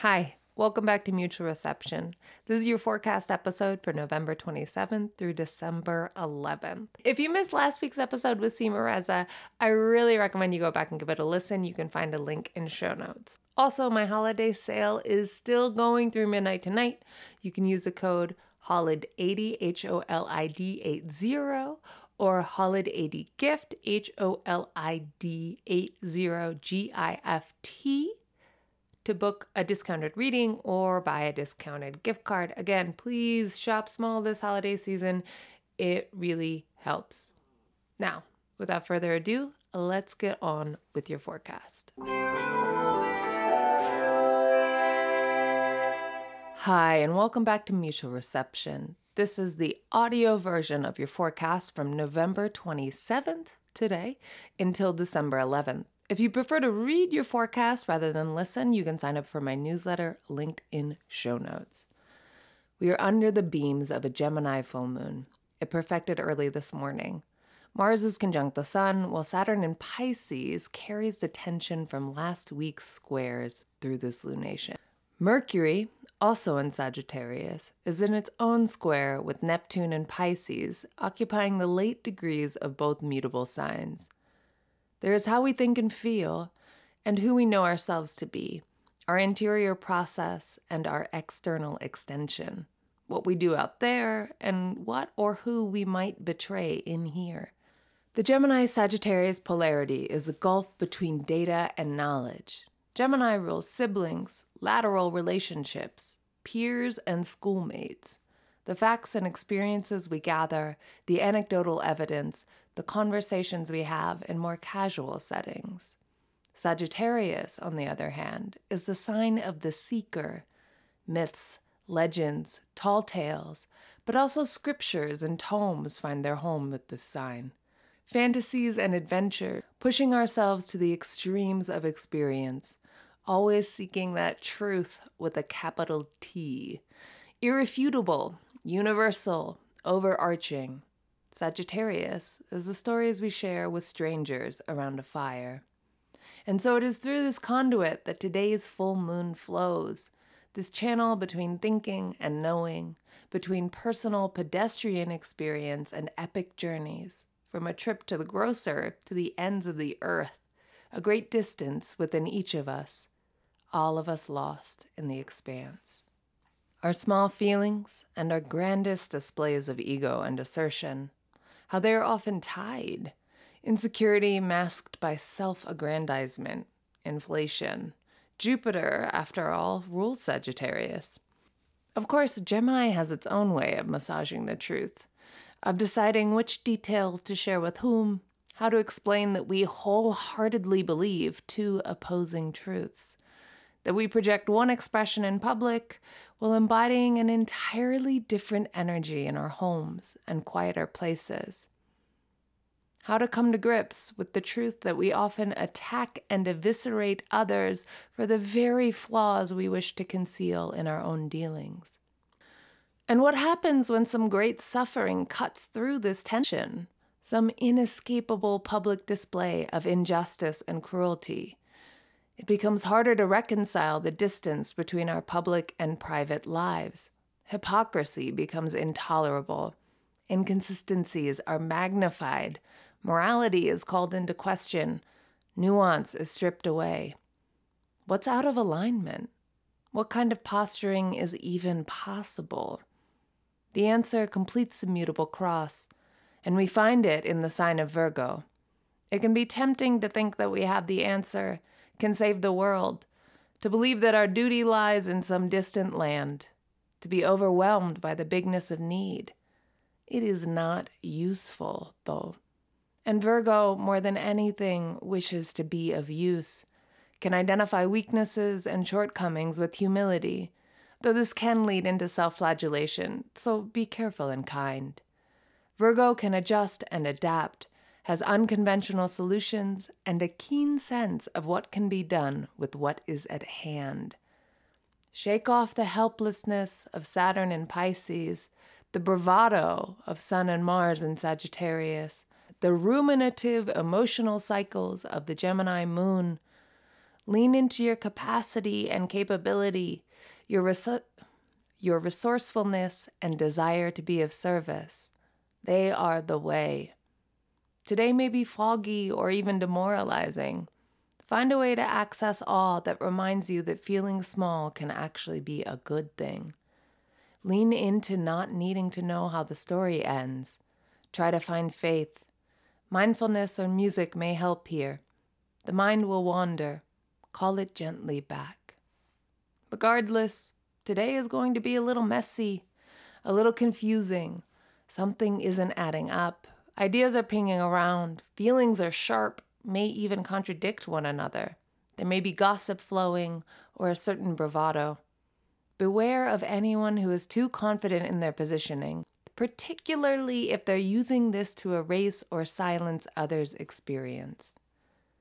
Hi, welcome back to Mutual Reception. This is your forecast episode for November 27th through December 11th. If you missed last week's episode with Seema Reza, I really recommend you go back and give it a listen. You can find a link in show notes. Also, my holiday sale is still going through midnight tonight. You can use the code HOLID80, H O L I D 80, or HOLID80 GIFT, H O L I D 80 G I F T to book a discounted reading or buy a discounted gift card. Again, please shop small this holiday season. It really helps. Now, without further ado, let's get on with your forecast. Hi, and welcome back to Mutual Reception. This is the audio version of your forecast from November 27th, today, until December 11th. If you prefer to read your forecast rather than listen, you can sign up for my newsletter linked in show notes. We are under the beams of a Gemini full moon. It perfected early this morning. Mars is conjunct the Sun, while Saturn in Pisces carries the tension from last week's squares through this lunation. Mercury, also in Sagittarius, is in its own square with Neptune in Pisces, occupying the late degrees of both mutable signs. There is how we think and feel, and who we know ourselves to be, our interior process, and our external extension. What we do out there, and what or who we might betray in here. The Gemini Sagittarius polarity is a gulf between data and knowledge. Gemini rules siblings, lateral relationships, peers, and schoolmates. The facts and experiences we gather, the anecdotal evidence, the conversations we have in more casual settings. Sagittarius, on the other hand, is the sign of the seeker. Myths, legends, tall tales, but also scriptures and tomes find their home with this sign. Fantasies and adventure, pushing ourselves to the extremes of experience, always seeking that truth with a capital T. Irrefutable, universal, overarching. Sagittarius is the stories we share with strangers around a fire. And so it is through this conduit that today's full moon flows, this channel between thinking and knowing, between personal pedestrian experience and epic journeys, from a trip to the grocer to the ends of the earth, a great distance within each of us, all of us lost in the expanse. Our small feelings and our grandest displays of ego and assertion how they are often tied. Insecurity masked by self aggrandizement, inflation. Jupiter, after all, rules Sagittarius. Of course, Gemini has its own way of massaging the truth, of deciding which details to share with whom, how to explain that we wholeheartedly believe two opposing truths that we project one expression in public while embodying an entirely different energy in our homes and quieter places. How to come to grips with the truth that we often attack and eviscerate others for the very flaws we wish to conceal in our own dealings. And what happens when some great suffering cuts through this tension, some inescapable public display of injustice and cruelty? It becomes harder to reconcile the distance between our public and private lives. Hypocrisy becomes intolerable. Inconsistencies are magnified. Morality is called into question. Nuance is stripped away. What's out of alignment? What kind of posturing is even possible? The answer completes the mutable cross, and we find it in the sign of Virgo. It can be tempting to think that we have the answer can save the world, to believe that our duty lies in some distant land, to be overwhelmed by the bigness of need. It is not useful, though. And Virgo, more than anything, wishes to be of use, can identify weaknesses and shortcomings with humility, though this can lead into self flagellation, so be careful and kind. Virgo can adjust and adapt has unconventional solutions and a keen sense of what can be done with what is at hand. Shake off the helplessness of Saturn and Pisces, the bravado of Sun and Mars in Sagittarius, the ruminative emotional cycles of the Gemini moon. Lean into your capacity and capability, your, your resourcefulness and desire to be of service. They are the way. Today may be foggy or even demoralizing. Find a way to access awe that reminds you that feeling small can actually be a good thing. Lean into not needing to know how the story ends. Try to find faith. Mindfulness or music may help here. The mind will wander. Call it gently back. Regardless, today is going to be a little messy, a little confusing. Something isn't adding up. Ideas are pinging around. Feelings are sharp, may even contradict one another. There may be gossip flowing or a certain bravado. Beware of anyone who is too confident in their positioning, particularly if they're using this to erase or silence others' experience.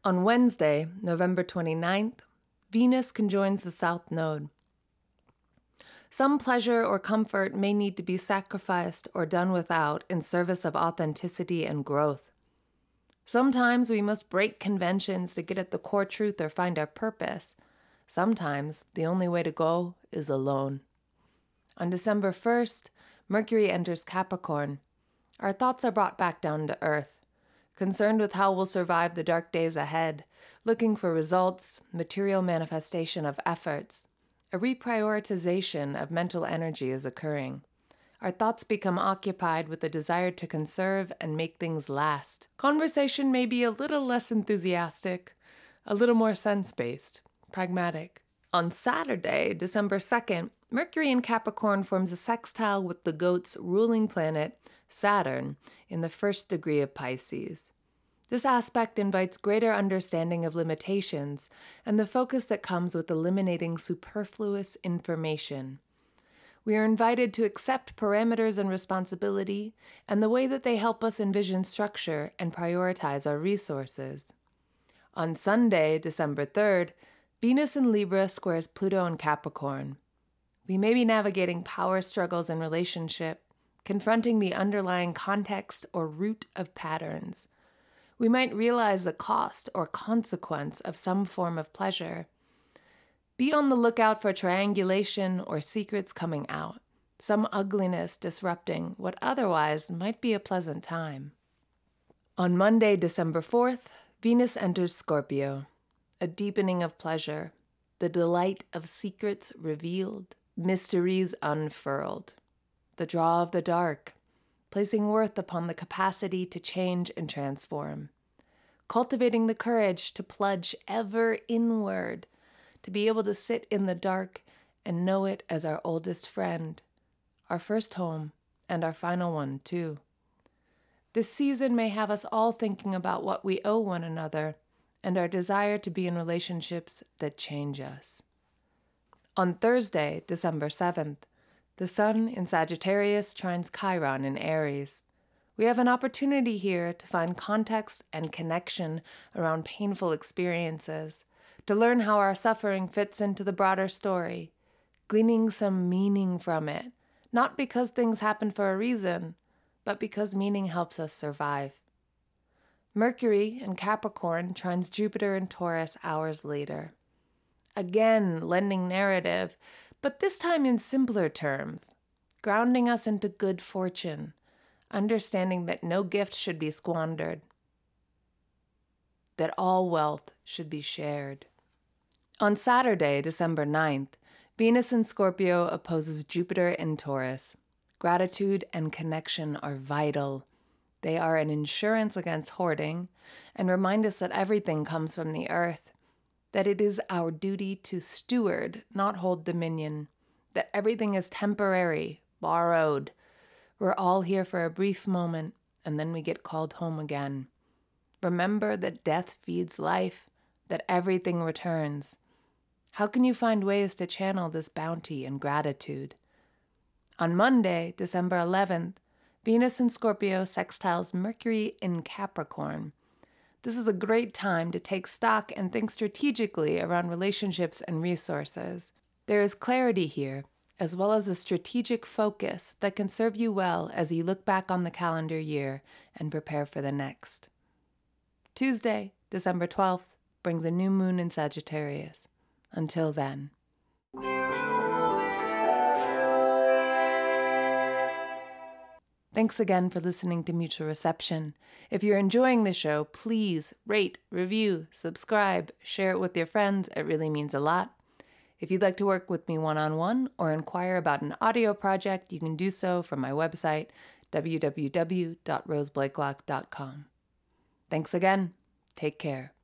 On Wednesday, November 29th, Venus conjoins the South Node. Some pleasure or comfort may need to be sacrificed or done without in service of authenticity and growth. Sometimes we must break conventions to get at the core truth or find our purpose. Sometimes the only way to go is alone. On December 1st, Mercury enters Capricorn. Our thoughts are brought back down to earth, concerned with how we'll survive the dark days ahead, looking for results, material manifestation of efforts. A reprioritization of mental energy is occurring. Our thoughts become occupied with the desire to conserve and make things last. Conversation may be a little less enthusiastic, a little more sense based, pragmatic. On Saturday, December 2nd, Mercury in Capricorn forms a sextile with the goat's ruling planet, Saturn, in the first degree of Pisces. This aspect invites greater understanding of limitations and the focus that comes with eliminating superfluous information. We are invited to accept parameters and responsibility and the way that they help us envision structure and prioritize our resources. On Sunday, December 3rd, Venus in Libra squares Pluto in Capricorn. We may be navigating power struggles in relationship, confronting the underlying context or root of patterns. We might realize the cost or consequence of some form of pleasure be on the lookout for triangulation or secrets coming out, some ugliness disrupting what otherwise might be a pleasant time. On Monday, December 4th, Venus enters Scorpio, a deepening of pleasure, the delight of secrets revealed, mysteries unfurled, the draw of the dark, placing worth upon the capacity to change and transform, cultivating the courage to plunge ever inward to be able to sit in the dark and know it as our oldest friend, our first home, and our final one, too. This season may have us all thinking about what we owe one another and our desire to be in relationships that change us. On Thursday, December 7th, the Sun in Sagittarius trines Chiron in Aries. We have an opportunity here to find context and connection around painful experiences to learn how our suffering fits into the broader story, gleaning some meaning from it, not because things happen for a reason, but because meaning helps us survive. Mercury in Capricorn trines Jupiter in Taurus hours later. Again, lending narrative, but this time in simpler terms, grounding us into good fortune, understanding that no gift should be squandered, that all wealth should be shared. On Saturday, December 9th, Venus in Scorpio opposes Jupiter in Taurus. Gratitude and connection are vital. They are an insurance against hoarding and remind us that everything comes from the earth, that it is our duty to steward, not hold dominion, that everything is temporary, borrowed. We're all here for a brief moment, and then we get called home again. Remember that death feeds life, that everything returns. How can you find ways to channel this bounty and gratitude? On Monday, December 11th, Venus in Scorpio sextiles Mercury in Capricorn. This is a great time to take stock and think strategically around relationships and resources. There is clarity here, as well as a strategic focus that can serve you well as you look back on the calendar year and prepare for the next. Tuesday, December 12th, brings a new moon in Sagittarius. Until then. Thanks again for listening to Mutual Reception. If you're enjoying the show, please rate, review, subscribe, share it with your friends. It really means a lot. If you'd like to work with me one on one or inquire about an audio project, you can do so from my website, www.roseblakelock.com. Thanks again. Take care.